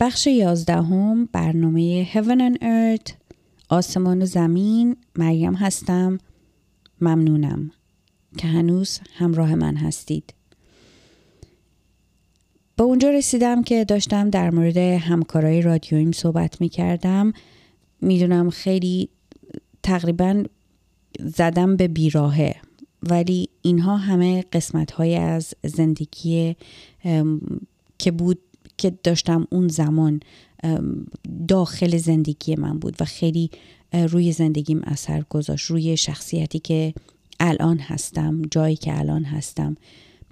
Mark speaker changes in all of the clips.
Speaker 1: بخش یازدهم برنامه Heaven and Earth آسمان و زمین. مریم هستم. ممنونم که هنوز همراه من هستید. به اونجا رسیدم که داشتم در مورد همکارای رادیویم صحبت می کردم می‌دونم خیلی تقریبا زدم به بیراهه ولی اینها همه قسمت های از زندگی که بود که داشتم اون زمان داخل زندگی من بود و خیلی روی زندگیم اثر گذاشت روی شخصیتی که الان هستم جایی که الان هستم.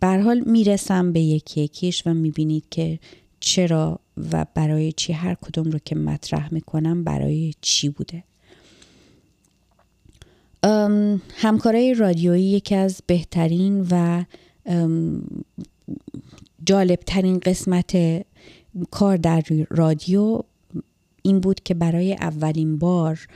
Speaker 1: بر حال می‌رسم به یکی یکیش و می‌بینید که چرا و برای چی هر کدوم رو که مطرح می‌کنم برای چی بوده. همکارای رادیویی یکی از بهترین و جالبترین قسمت کار در رادیو این بود که برای اولین بار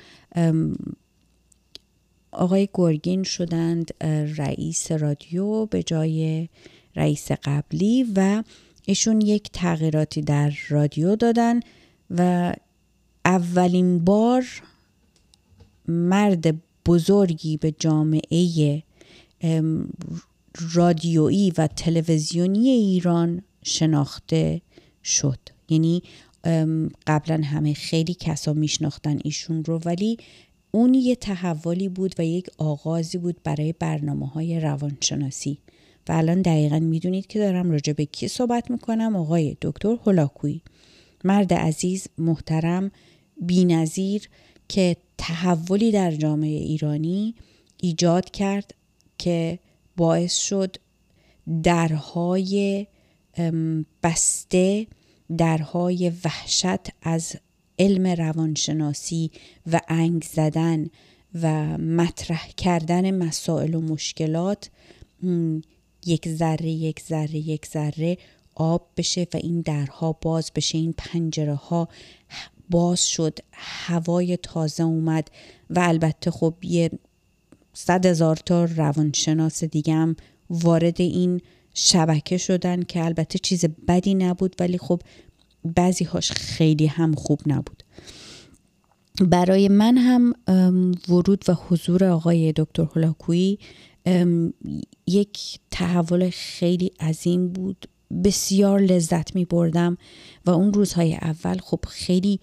Speaker 1: آقای گرگین شدند رئیس رادیو به جای رئیس قبلی و ایشون یک تغییراتی در رادیو دادن و اولین بار مرد بزرگی به جامعه رادیویی و تلویزیونی ایران شناخته شد. یعنی قبلا همه خیلی کسا میشناختن ایشون رو ولی اون یه تحولی بود و یک آغازی بود برای برنامه های روانشناسی. و الان دقیقا می‌دونید که دارم راجع به کی صحبت می‌کنم آقای دکتر هولاکویی مرد عزیز محترم بینظیر که تحولی در جامعه ایرانی ایجاد کرد که باعث شد درهای بسته درهای وحشت از علم روانشناسی و انگ زدن و مطرح کردن مسائل و مشکلات یک ذره یک ذره یک ذره آب بشه و این درها باز بشه. این پنجره ها باز شد هوای تازه اومد و البته خب یه صد هزار تا روانشناس دیگه هم وارد این شبکه شدن که البته چیز بدی نبود ولی خب بعضی هاش خیلی هم خوب نبود. برای من هم ورود و حضور آقای دکتر هولاکویی یک تحول خیلی عظیم بود. بسیار لذت می بردم و اون روزهای اول خب خیلی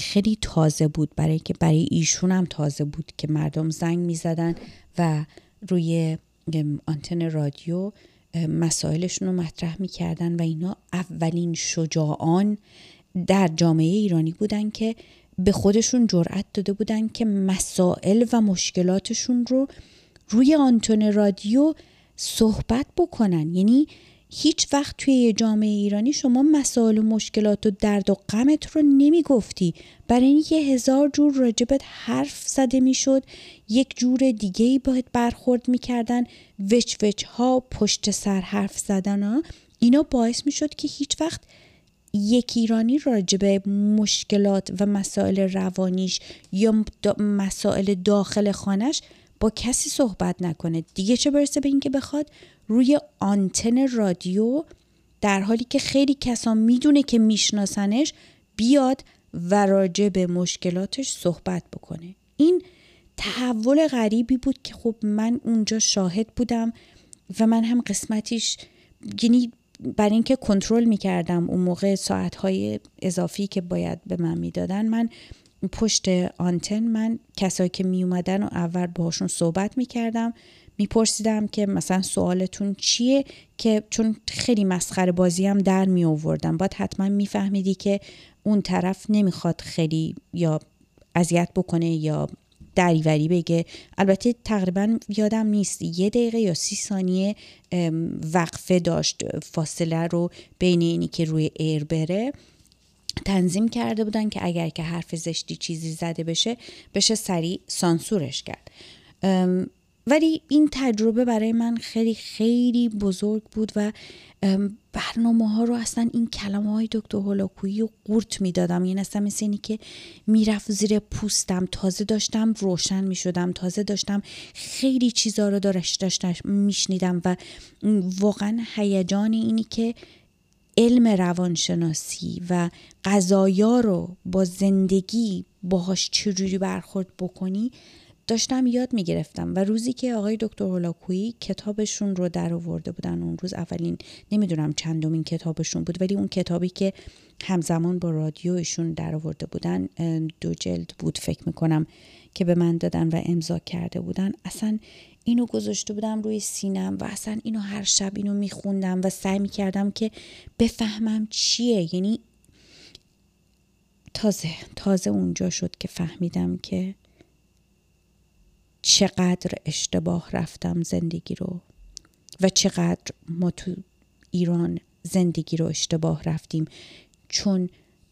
Speaker 1: خیلی تازه بود برای که برای ایشون هم تازه بود که مردم زنگ می زدن و روی آنتن رادیو مسائلشون رو مطرح می‌کردن و اینا اولین شجاعان در جامعه ایرانی بودن که به خودشون جرأت داده بودن که مسائل و مشکلاتشون رو روی آنتن رادیو صحبت بکنن. یعنی هیچ وقت توی یه جامعه ایرانی شما مسائل و مشکلات و درد و غمت رو نمی گفتی برای اینکه هزار جور راجبت حرف زده می‌شد یک جور دیگه ای باید برخورد می‌کردن وچ وچ ها پشت سر حرف زدن ها. اینا باعث می‌شد که هیچ وقت یک ایرانی راجب مشکلات و مسائل روانیش یا مسائل داخل خانش با کسی صحبت نکنه. دیگه چه برسه به اینکه بخواد روی آنتن رادیو در حالی که خیلی کسان می‌دونه که میشناسنش بیاد و راجع به مشکلاتش صحبت بکنه. این تحول غریبی بود که خب من اونجا شاهد بودم و من هم قسمتیش یعنی برای اینکه کنترل می‌کردم اون موقع ساعتهای اضافی که باید به من می‌دادن من پشت آنتن من کسایی که می اومدن و اول باهاشون صحبت می‌کردم. میپرسیدم که مثلا سوالتون چیه که چون خیلی مسخره بازی هم در می آوردم باید حتما میفهمیدی که اون طرف نمی‌خواد خیلی یا اذیت بکنه یا دریوری بگه. البته تقریبا یادم نیست یه دقیقه یا سی ثانیه وقفه داشت فاصله رو بین اینی که روی ایر بره. تنظیم کرده بودن که اگر که حرف زشتی چیزی زده بشه بشه سریع سانسورش کرد. ولی این تجربه برای من خیلی خیلی بزرگ بود و برنامه ها رو اصلا این کلمه های دکتر هولاکویی و قورت می‌دادم. یعنی اصلا مثل اینی که می‌رفت زیر پوستم تازه داشتم روشن می‌شدم تازه داشتم خیلی چیزا رو داشت داشتم میشنیدم و واقعا هیجان اینی که علم روانشناسی و قضایا رو با زندگی باهاش چجوری برخورد بکنی داشتم یاد می‌گرفتم و روزی که آقای دکتر هولاکویی کتابشون رو در آورده بودن اون روز اولین نمی‌دونم چندمین کتابشون بود ولی اون کتابی که همزمان با رادیوشون در آورده بودن دو جلد بود فکر می‌کنم که به من دادن و امضا کرده بودن. اصلا اینو گذاشته بودم روی سینم و اصلا اینو هر شب اینو میخوندم و سعی می‌کردم که بفهمم چیه. یعنی تازه تازه اونجا شد که فهمیدم که چقدر اشتباه رفتم زندگی رو و چقدر ما تو ایران زندگی رو اشتباه رفتیم چون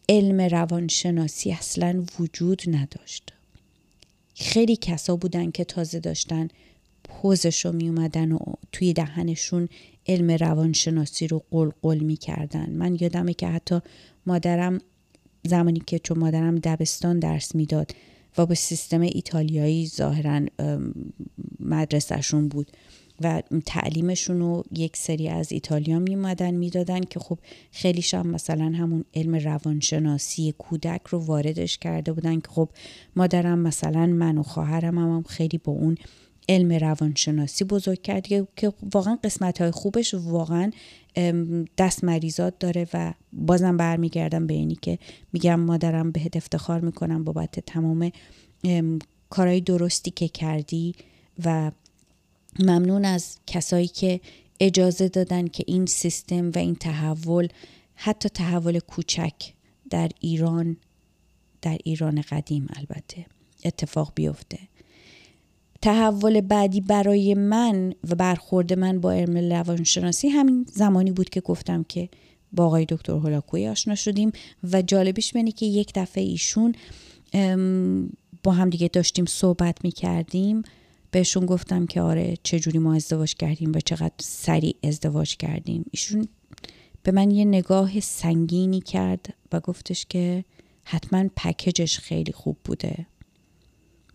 Speaker 1: علم روانشناسی اصلا وجود نداشت خیلی کسا بودن که تازه داشتن پوزش رو می اومدن و توی دهنشون علم روانشناسی رو قلقل می کردن. من یادمه که حتی مادرم زمانی که چون مادرم دبستان درس می‌داد و با سیستم ایتالیایی ظاهرا مدرسهشون بود و تعلیمشون رو یک سری از ایتالیا میمدن می‌دادن که خب خیلی هم مثلا همون علم روانشناسی کودک رو واردش کرده بودن که خب مادرم مثلا من و خواهرم هم, هم خیلی با اون علم روانشناسی بزرگ کرد که واقعا قسمت های خوبش واقعا دست مریضات داره و بازم برمیگردم به اینی که میگم مادرم بهت افتخار می‌کنم بابت تمام کارهای درستی که کردی و ممنون از کسایی که اجازه دادن که این سیستم و این تحول حتی تحول کوچک در ایران در ایران قدیم البته اتفاق بیفته. تحول بعدی برای من و برخورد من با علم روانشناسی همین زمانی بود که گفتم که با آقای دکتر هولاکوی آشنا شدیم و جالبیش منی که یک دفعه ایشون با هم دیگه داشتیم صحبت می کردیم بهشون گفتم که آره چجوری ما ازدواج کردیم و چقدر سریع ازدواج کردیم. ایشون به من یه نگاه سنگینی کرد و گفتش که حتما پکیجش خیلی خوب بوده.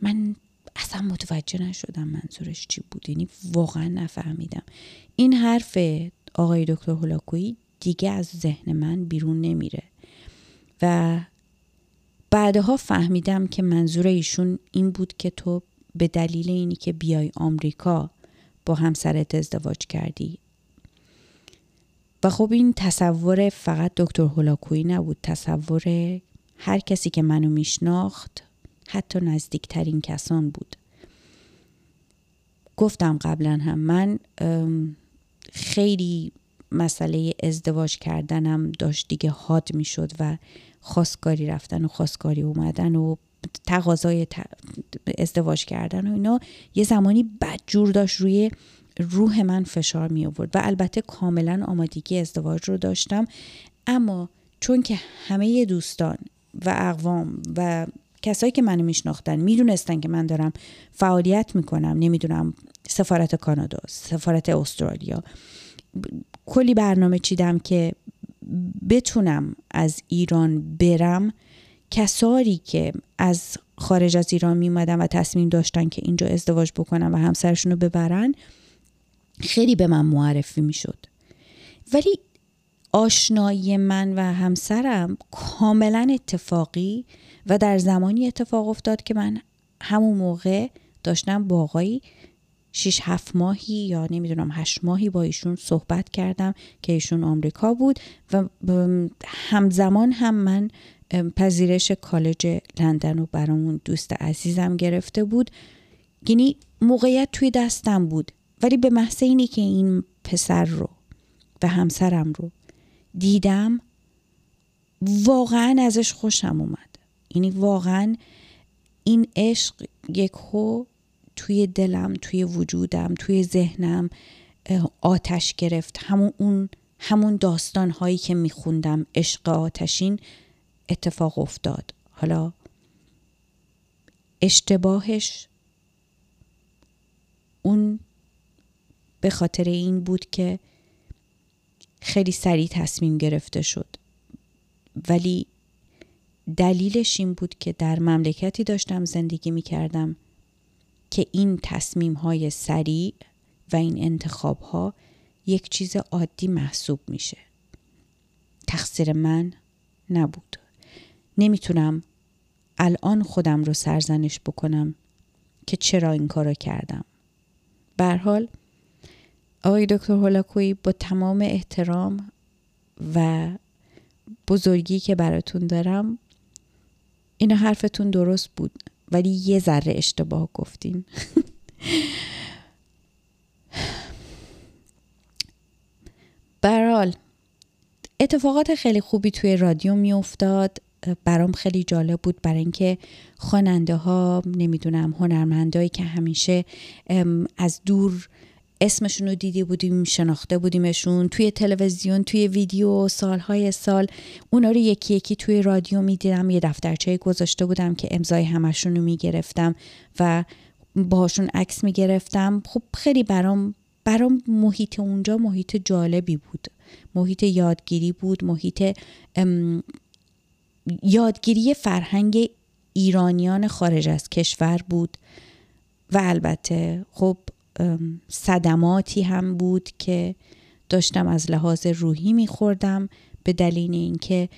Speaker 1: من اصلا متوجه نشدم منظورش چی بود. یعنی واقعا نفهمیدم. این حرف آقای دکتر هولاکویی دیگه از ذهن من بیرون نمیره. و بعدها فهمیدم که منظور ایشون این بود که تو به دلیل اینی که بیای آمریکا با همسرت ازدواج کردی. و خب این تصور فقط دکتر هولاکویی نبود. تصور هر کسی که منو میشناخت حتی نزدیکترین کسان بود. گفتم قبلا هم من خیلی مسئله ازدواج کردنم داشت دیگه حاد می‌شد و خواستگاری رفتن و خواستگاری اومدن و تقاضای ازدواج کردن و اینا یه زمانی بدجور داشت روی روح من فشار می آورد و البته کاملا آمادگی ازدواج رو داشتم. اما چون که همه دوستان و اقوام و کسایی که منو میشناختن می‌دونستن که من دارم فعالیت می‌کنم نمی‌دونم سفارت کانادا سفارت استرالیا. کلی برنامه چیدم که بتونم از ایران برم. کساری که از خارج از ایران میمدن و تصمیم داشتن که اینجا ازدواج بکنن و همسرشون رو ببرن خیلی به من معرفی می‌شد. ولی آشنایی من و همسرم کاملا اتفاقی و در زمانی اتفاق افتاد که من همون موقع داشتم با آقایی شیش هفت ماهی یا نمی‌دونم هشت ماهی با ایشون صحبت کردم که ایشون آمریکا بود و همزمان هم من پذیرش کالج لندن رو برامون دوست عزیزم گرفته بود. یعنی موقعیت توی دستم بود ولی به محض اینی که این پسر رو و همسرم رو دیدم واقعا ازش خوشم اومد. یعنی واقعا این عشق یک هو توی دلم توی وجودم توی ذهنم آتش گرفت. همون اون همون داستان هایی که میخوندم عشق آتشین اتفاق افتاد. حالا اشتباهش اون به خاطر این بود که خیلی سریع تصمیم گرفته شد. ولی دلیلش این بود که در مملکتی داشتم زندگی می کردم که این تصمیم های سریع و این انتخاب ها یک چیز عادی محسوب میشه. تقصیر من نبود. نمی‌تونم الان خودم رو سرزنش بکنم که چرا این کارو کردم. بر حال آقای دکتر هولاکوی با تمام احترام و بزرگی که براتون دارم این حرفتون درست بود ولی یه ذره اشتباه گفتین. برحال اتفاقات خیلی خوبی توی رادیو میافتاد. برام خیلی جالب بود برای اینکه خواننده ها نمی‌دونم هنرمندایی که همیشه از دور اسمشون رو دیدی بودیم شناخته بودیمشون توی تلویزیون توی ویدیو سالهای سال. اونا رو یکی یکی توی رادیو می‌دیدم. یه دفترچه گذاشته بودم که امضای همشون رو می‌گرفتم و باهاشون عکس می‌گرفتم. خب خیلی برام برام محیط اونجا محیط جالبی بود. محیط یادگیری بود محیط یادگیری فرهنگ ایرانیان خارج از کشور بود. و البته خب صدماتی هم بود که داشتم از لحاظ روحی میخوردم به دلیل اینکه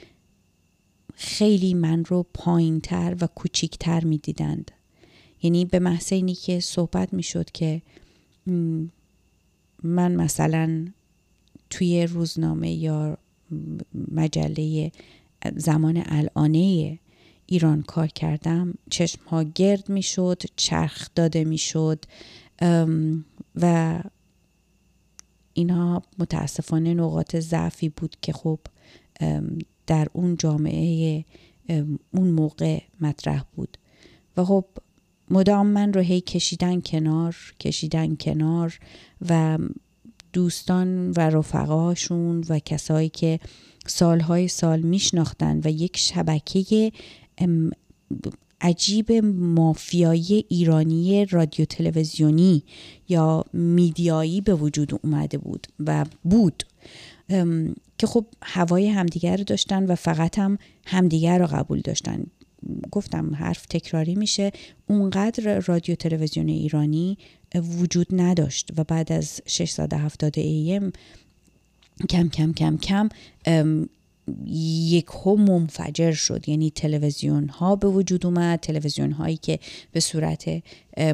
Speaker 1: خیلی من رو پایینتر و کوچیکتر می‌دیدند. یعنی به محض اینی که صحبت می‌شد که من مثلا توی روزنامه یا مجله زمان الانه ایران کار کردم چشم ها گرد می شد چرخ داده می شد و اینها متاسفانه نقاط ضعفی بود که خب در اون جامعه اون موقع مطرح بود. و خب مدام من رو هی کشیدن کنار کشیدن کنار و دوستان و رفقاشون و کسایی که سالهای سال میشناختن و یک شبکه عجیب مافیایی ایرانی رادیو تلویزیونی یا میدیایی به وجود اومده بود و بود. که خب هوای همدیگر رو داشتن و فقط هم همدیگر رو قبول داشتن. گفتم حرف تکراری میشه. اونقدر رادیو تلویزیون ایرانی وجود نداشت و بعد از 670 ایم کم کم کم کم یک هم منفجر شد. یعنی تلویزیون ها به وجود اومد تلویزیون هایی که به صورت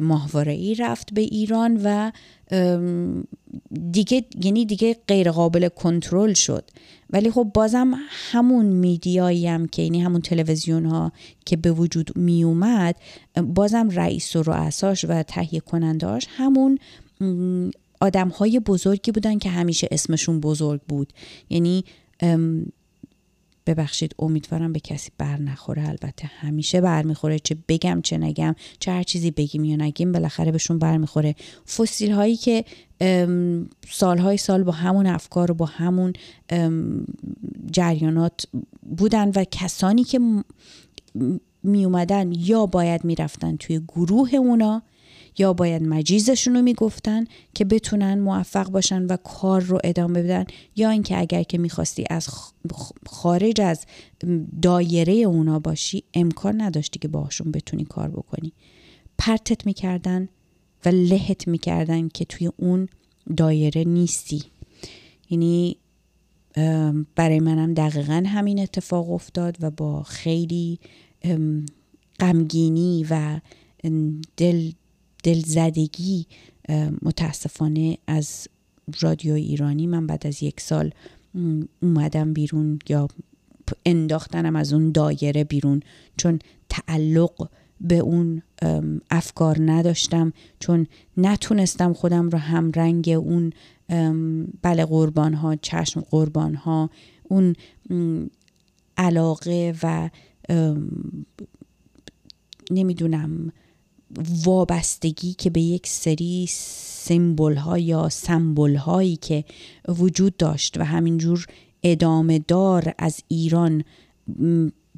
Speaker 1: ماهواره ای رفت به ایران و دیگه یعنی دیگه غیر قابل کنترل شد. ولی خب بازم همون میدیایی هم که یعنی همون تلویزیون ها که به وجود می اومد بازم رئیس و رؤساش و تهیه کننداش همون آدم های بزرگی بودن که همیشه اسمشون بزرگ بود. یعنی ببخشید امیدوارم به کسی بر نخوره. البته همیشه بر می‌خوره چه بگم چه نگم. چه هر چیزی بگیم یا نگیم بالاخره بهشون بر می‌خوره. فسیل هایی که سالهای سال با همون افکار و با همون جریانات بودن و کسانی که می اومدن یا باید می‌رفتن توی گروه اونا یا باید مجیزشون رو می‌گفتن که بتونن موفق باشن و کار رو ادامه بدن یا اینکه اگر که می‌خواستی از خارج از دایره اونا باشی امکان نداشتی که باشون بتونی کار بکنی. پرتت می‌کردن و لهت می‌کردن که توی اون دایره نیستی. یعنی برای منم دقیقا همین اتفاق افتاد و با خیلی غمگینی و دل دلزدگی متاسفانه از رادیو ایرانی من بعد از یک سال اومدم بیرون یا انداختنم از اون دایره بیرون. چون تعلق به اون افکار نداشتم چون نتونستم خودم رو هم رنگ اون بله قربان ها چشم قربان ها اون علاقه و نمی‌دونم وابستگی که به یک سری سیمبل ها یا سمبل هایی که وجود داشت و همینجور ادامه دار از ایران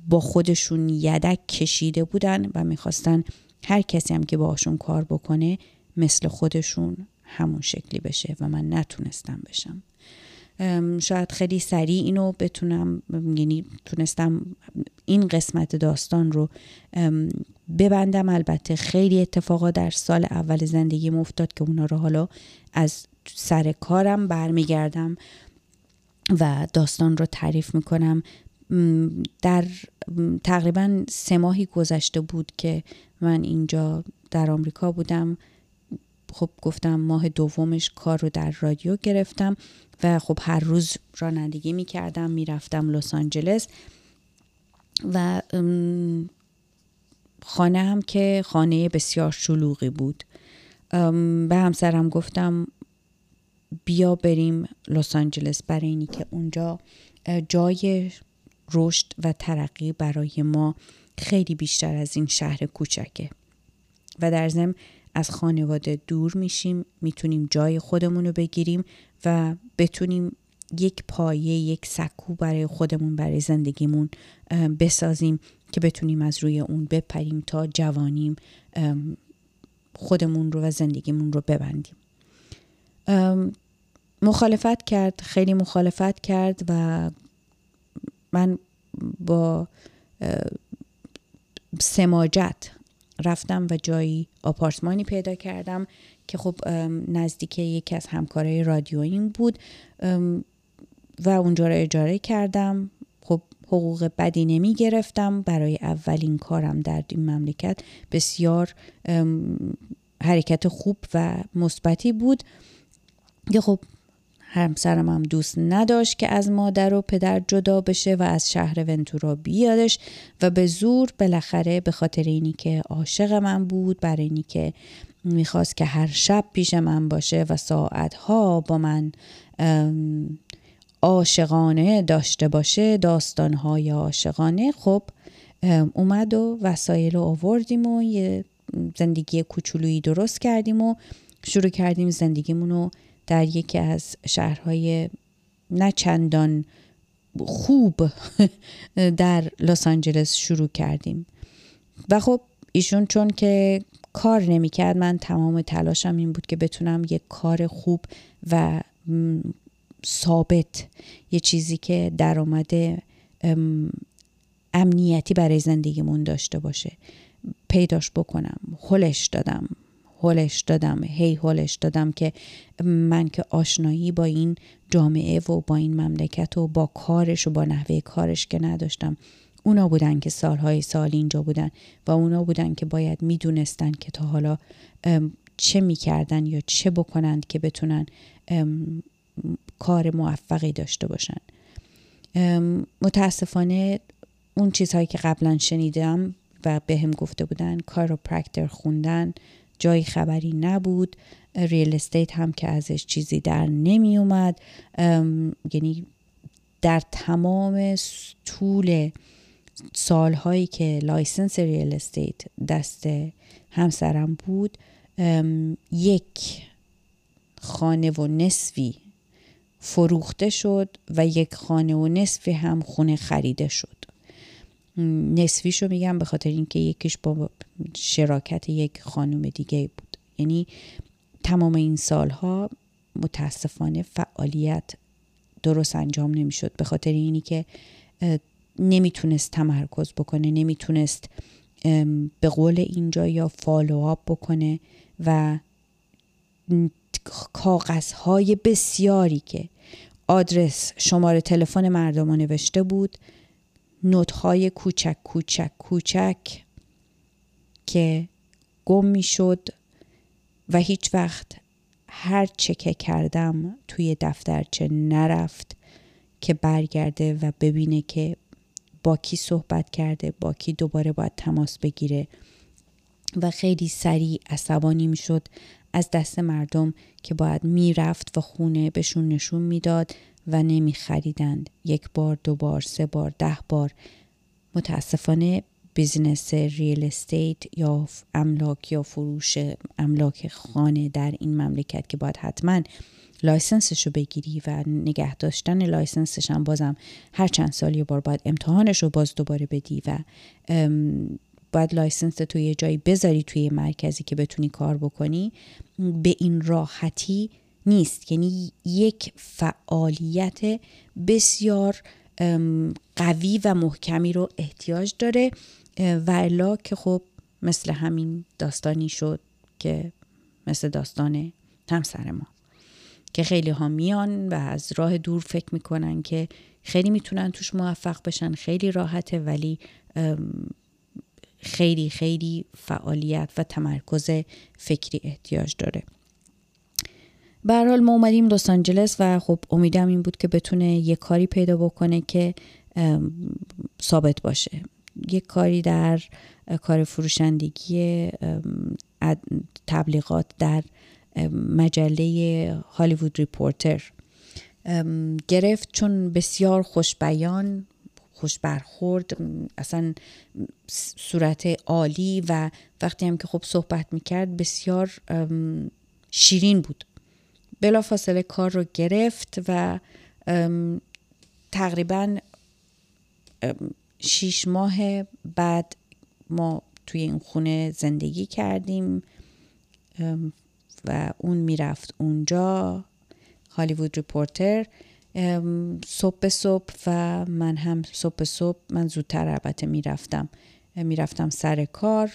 Speaker 1: با خودشون یدک کشیده بودن و می‌خواستن هر کسی هم که باشون کار بکنه مثل خودشون همون شکلی بشه و من نتونستم بشم. شاید خیلی سریع اینو بتونم یعنی تونستم این قسمت داستان رو ببندم. البته خیلی اتفاقات در سال اول زندگی افتاد که اونا رو حالا از سر کارم برمیگردم و داستان رو تعریف می‌کنم. در تقریبا سه ماهی گذشته بود که من اینجا در آمریکا بودم. خب گفتم ماه دومش کار رو در رادیو گرفتم و خب هر روز رانندگی می‌کردم می‌رفتم لس آنجلس و خانه هم که خانه بسیار شلوغی بود. به همسرم گفتم بیا بریم لس آنجلس برای اینی که اونجا جای رشد و ترقی برای ما خیلی بیشتر از این شهر کوچکه. و در ضمن از خانواده دور میشیم می‌تونیم جای خودمون رو بگیریم و بتونیم یک پایه یک سکو برای خودمون برای زندگیمون بسازیم که بتونیم از روی اون بپریم تا جوانیم خودمون رو و زندگیمون رو ببندیم. مخالفت کرد خیلی مخالفت کرد و من با سماجت رفتم و جایی آپارتمانی پیدا کردم که خب نزدیک یکی از همکارای رادیوییم بود و اونجا رو اجاره کردم. خب حقوق بدی نمی گرفتم برای اولین کارم در این مملکت بسیار حرکت خوب و مثبتی بود. که خب همسرم هم دوست نداشت که از مادر و پدر جدا بشه و از شهر ونتورا بیادش و به زور بالاخره به خاطر اینی که عاشق من بود برای اینی که می‌خواست که هر شب پیش من باشه و ساعتها با من عاشقانه داشته باشه داستانهای عاشقانه خب اومد و وسایل رو آوردیم و یه زندگی کوچولویی درست کردیم و شروع کردیم زندگیمون رو در یکی از شهرهای نه چندان خوب در لس آنجلس شروع کردیم. و خب ایشون چون که کار نمی‌کرد من تمام تلاشم این بود که بتونم یک کار خوب و ثابت یه چیزی که درآمد امنیتی برای زندگیمون داشته باشه پیداش بکنم هلش دادم. هلش دادم. هی هلش دادم که من که آشنایی با این جامعه و با این مملکت و با کارش و با نحوه کارش که نداشتم. اونا بودن که سالهای سال اینجا بودن و اونا بودن که باید می‌دونستن که تا حالا چه می‌کردن یا چه بکنند که بتونن کار موفقی داشته باشن. متاسفانه اون چیزهایی که قبلا شنیدم و به گفته بودن کاروپرکتر خوندن جای خبری نبود. ریل استیت هم که ازش چیزی در نمی اومد یعنی در تمام طول سالهایی که license real estate دست همسرم بود یک خانه و نصفی فروخته شد و یک خانه و نصفی هم خونه خریده شد. نصفیشو میگم به خاطر اینکه یکیش با شراکت یک خانم دیگه بود. یعنی تمام این سالها متاسفانه فعالیت درست انجام نمی‌شد. به خاطر اینی که نمی‌تونست تمرکز بکنه نمی‌تونست به قول اینجا یا فالوآپ بکنه و کاغذهای بسیاری که آدرس شماره تلفن مردم نوشته بود نوت های کوچک کوچک کوچک که گم می شد و هیچ وقت هر چه که کردم توی دفترچه نرفت که برگرده و ببینه که با کی صحبت کرده با کی دوباره باید تماس بگیره و خیلی سریع عصبانی می شد از دست مردم که باید می‌رفت و خونه بهشون نشون می‌داد و نمی خریدند یک بار دو بار سه بار ده بار. متاسفانه business real estate یا املاک یا فروش املاک خانه در این مملکت که باید حتما license ش رو بگیری و نگه داشتن license ش هم بازم هر چند سال یه بار باید امتحانش رو باز دوباره بدی و باید license تو یه جایی بذاری توی مرکزی که بتونی کار بکنی. به این راحتی نیست. یعنی یک فعالیت بسیار قوی و محکمی رو احتیاج داره و الا که خب مثل همین داستانی شد که مثل داستان همسر ما که خیلی ها میان و از راه دور فکر می‌کنن که خیلی می‌تونن توش موفق بشن خیلی راحته ولی خیلی خیلی فعالیت و تمرکز فکری احتیاج داره. به حال ما اومدیم لس آنجلس و خب امیدم این بود که بتونه یه کاری پیدا بکنه که ثابت باشه. یک کاری در کار فروشندگی تبلیغات در مجله هالیوود ریپورتر. گرفت چون بسیار خوش بیان خوش برخورد اصلا صورت عالی و وقتی هم که خب صحبت می‌کرد بسیار شیرین بود. بلا فاصله کار رو گرفت و تقریبا شیش ماه بعد ما توی این خونه زندگی کردیم و اون می‌رفت اونجا هالیوود ریپورتر. صبح به صبح و من هم صبح به صبح من زودتر البته می‌رفتم می‌رفتم سر کار.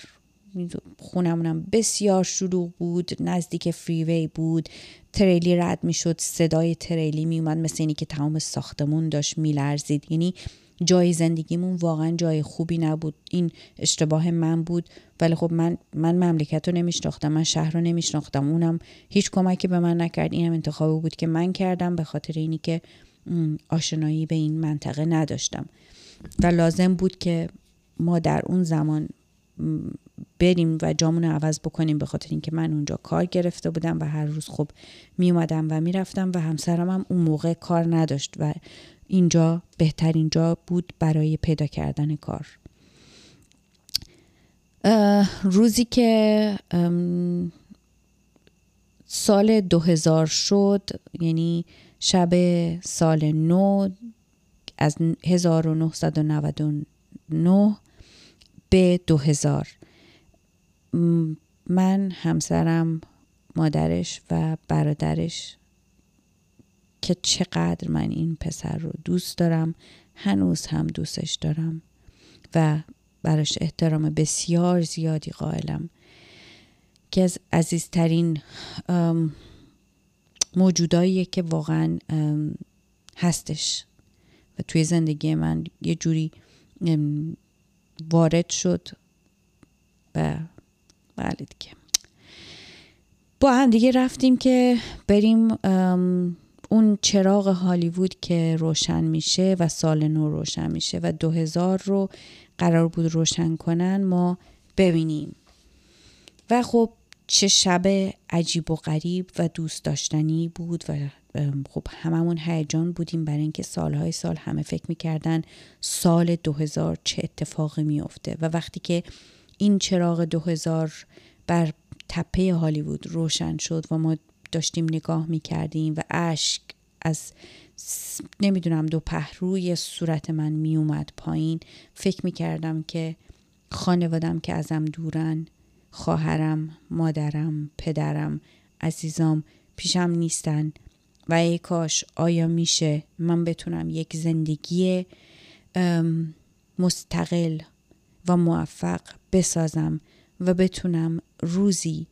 Speaker 1: خونمونم بسیار شلوغ بود نزدیک فریوی بود. تریلی رد می‌شد صدای تریلی میومد مثل اینی که تمام ساختمون داشت میلرزید. یعنی جای زندگیمون واقعا جای خوبی نبود. این اشتباه من بود. ولی خب من من مملکت رو نمیشناختم من شهر رو نمیشناختم. اونم هیچ کمکی به من نکرد. اینم انتخابی بود که من کردم به خاطر اینی که آشنایی به این منطقه نداشتم. و لازم بود که ما در اون زمان بریم و جامون رو عوض بکنیم به خاطر اینکه من اونجا کار گرفته بودم و هر روز خب می اومدم و می‌رفتم و همسرم هم اون موقع کار نداشت و اینجا بهترین جا بود برای پیدا کردن کار. روزی که سال 2000 شد یعنی شب سال نو از 1999 به 2000 من همسرم مادرش و برادرش که چقدر من این پسر رو دوست دارم هنوز هم دوستش دارم و براش احترام بسیار زیادی قائلم. که از عزیزترین موجوداییه که واقعا هستش. و توی زندگی من یه جوری وارد شد و بله دیگه. با هم دیگه رفتیم که بریم اون چراغ هالیوود که روشن میشه و سال نو روشن میشه و دو هزار رو قرار بود روشن کنن ما ببینیم. و خب چه شب عجیب و غریب و دوست داشتنی بود و خب هممون هیجان بودیم برای اینکه سالهای سال همه فکر می‌کردن سال 2000 چه اتفاقی میافته و وقتی که این چراغ 2000 بر تپه هالیوود روشن شد و ما داشتیم نگاه می‌کردیم و اشک از نمی‌دونم دو پهروی صورت من میومد پایین فکر می‌کردم که خانوادم که ازم دورن خواهرم مادرم پدرم عزیزام پیشم نیستن. و ای کاش آیا میشه من بتونم یک زندگی مستقل و موفق بسازم و بتونم روزی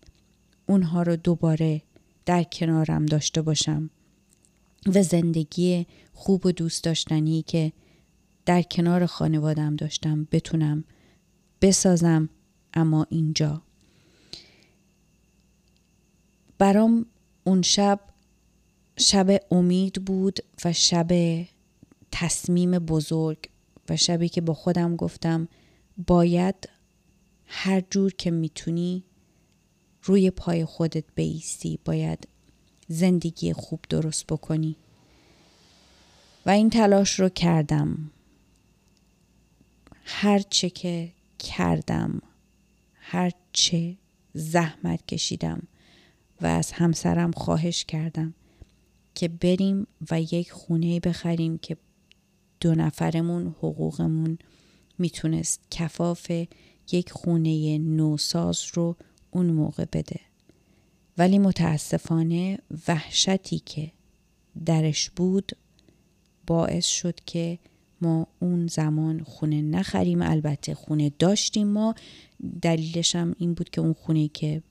Speaker 1: اونها رو دوباره در کنارم داشته باشم و زندگی خوب و دوست داشتنی که در کنار خانوادم داشتم بتونم بسازم اما اینجا. برام اون شب شب امید بود و شب تصمیم بزرگ و شبی که با خودم گفتم باید هر جور که می‌تونی روی پای خودت بیستی باید زندگی خوب درست بکنی. و این تلاش رو کردم. هر چه که کردم هر چه زحمت کشیدم و از همسرم خواهش کردم. که بریم و یک خونه بخریم که دو نفرمون حقوقمون می‌تونست کفاف یک خونه نوساز رو اون موقع بده. ولی متاسفانه وحشتی که درش بود باعث شد که ما اون زمان خونه نخریم. البته خونه داشتیم ما. دلیلش هم این بود که اون خونه که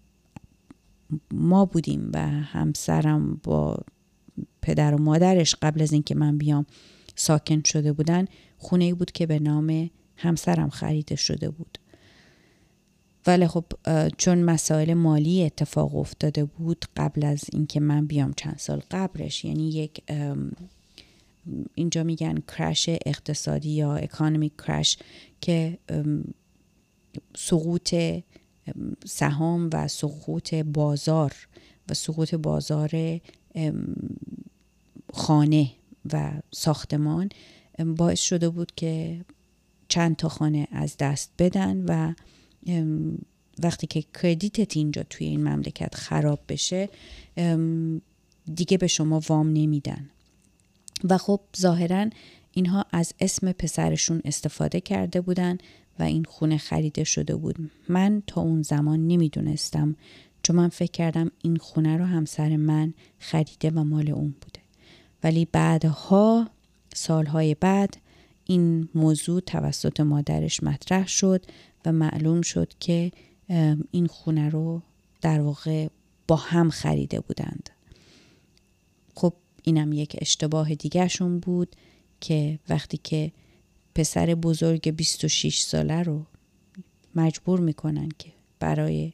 Speaker 1: ما بودیم و همسرم با پدر و مادرش قبل از اینکه من بیام ساکن شده بودن خونه ای بود که به نام همسرم خریده شده بود. ولی خب چون مسائل مالی اتفاق افتاده بود قبل از اینکه من بیام چند سال قبلش یعنی یک اینجا میگن کرش اقتصادی یا اکانومیک کرش که سقوط سهام و سقوط بازار و سقوط بازار خانه و ساختمان باعث شده بود که چند تا خانه از دست بدن و وقتی که کردیتت اینجا توی این مملکت خراب بشه دیگه به شما وام نمیدن. و خب ظاهرا اینها از اسم پسرشون استفاده کرده بودن و این خونه خریده شده بود. من تا اون زمان نمی‌دونستم چون من فکر کردم این خونه رو همسر من خریده و مال اون بوده. ولی بعدها سالهای بعد این موضوع توسط مادرش مطرح شد و معلوم شد که این خونه رو در واقع با هم خریده بودند. خب اینم یک اشتباه دیگرشون بود که وقتی که پسر بزرگ 26 ساله رو مجبور می‌کنن که برای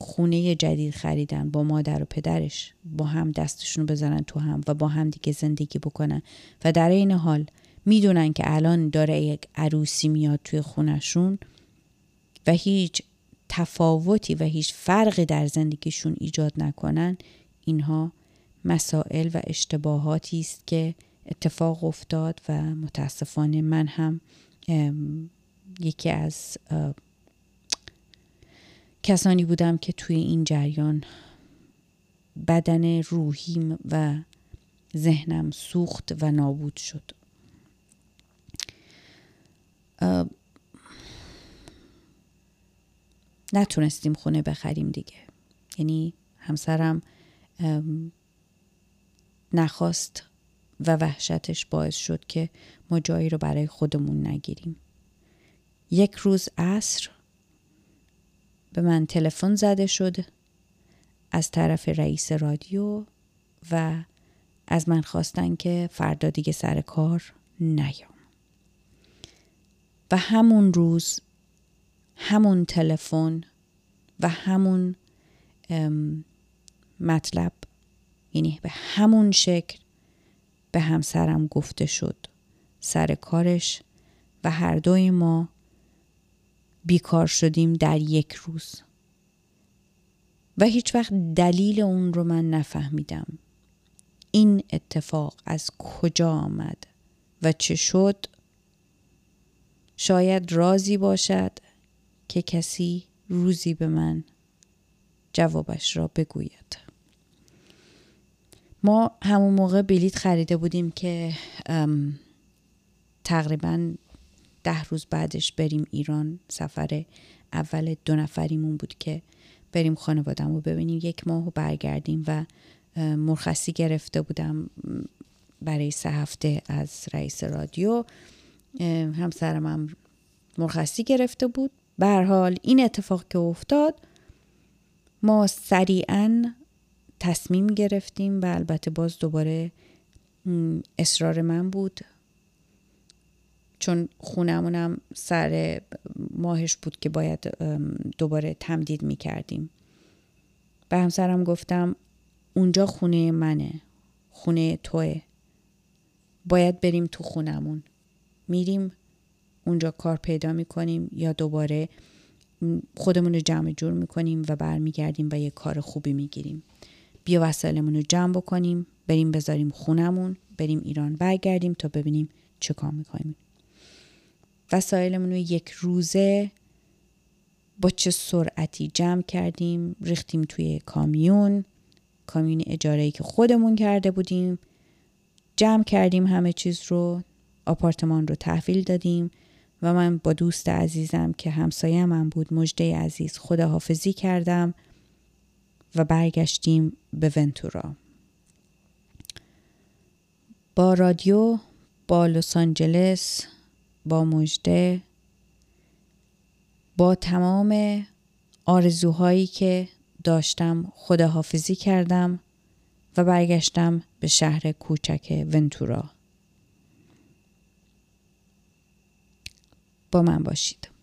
Speaker 1: خونه جدید خریدن با مادر و پدرش با هم دستشون رو بزنن تو هم و با هم دیگه زندگی بکنن. و در این حال می‌دونن که الان داره یک عروسی میاد توی خونشون و هیچ تفاوتی و هیچ فرقی در زندگیشون ایجاد نکنن. اینها مسائل و اشتباهاتی است که اتفاق افتاد و متاسفانه من هم یکی از کسانی بودم که توی این جریان بدن روحیم و ذهنم سوخت و نابود شد. نتونستیم خونه بخریم دیگه. یعنی همسرم نخواست و وحشتش باعث شد که ما جایی رو برای خودمون نگیریم. یک روز عصر به من تلفن زده شد از طرف رئیس رادیو و از من خواستن که فردا دیگه سر کار نیام. و همون روز همون تلفن و همون مطلب یعنی به همون شکل به همسرم گفته شد سر کارش و هر دوی ما بیکار شدیم در یک روز. و هیچ وقت دلیل اون رو من نفهمیدم. این اتفاق از کجا آمد و چه شد؟ شاید رازی باشد که کسی روزی به من جوابش را بگوید. ما همون موقع بلیت خریده بودیم که تقریبا ده روز بعدش بریم ایران. سفر اول دو نفریمون بود که بریم خانوادم رو ببینیم. یک ماه برگردیم و مرخصی گرفته بودم برای سه هفته از رئیس رادیو. همسرم هم مرخصی گرفته بود. به حال این اتفاق که افتاد ما سریعا تصمیم گرفتیم و البته باز دوباره اصرار من بود. چون خونمونم سر ماهش بود که باید دوباره تمدید می کردیم به همسرم گفتم اونجا خونه منه خونه توه. باید بریم تو خونمون. میریم اونجا کار پیدا می‌کنیم یا دوباره خودمون رو جمع جور می‌کنیم و برمیگردیم و یه کار خوبی می‌گیریم. بیا وسایلمون رو جمع بکنیم بریم بذاریم خونمون بریم ایران برگردیم تا ببینیم چه کار می‌کنیم. وسایلمون رو یک روزه با چه سرعتی جمع کردیم ریختیم توی کامیون. کامیون اجاره که خودمون کرده بودیم. جمع کردیم همه چیز رو آپارتمان رو تحویل دادیم و من با دوست عزیزم که همسایه من بود مجده عزیز خداحافظی کردم و برگشتیم به ونتورا. با رادیو با لس آنجلس با مجده با تمام آرزوهایی که داشتم خداحافظی کردم و برگشتم به شهر کوچک ونتورا. با من باشید.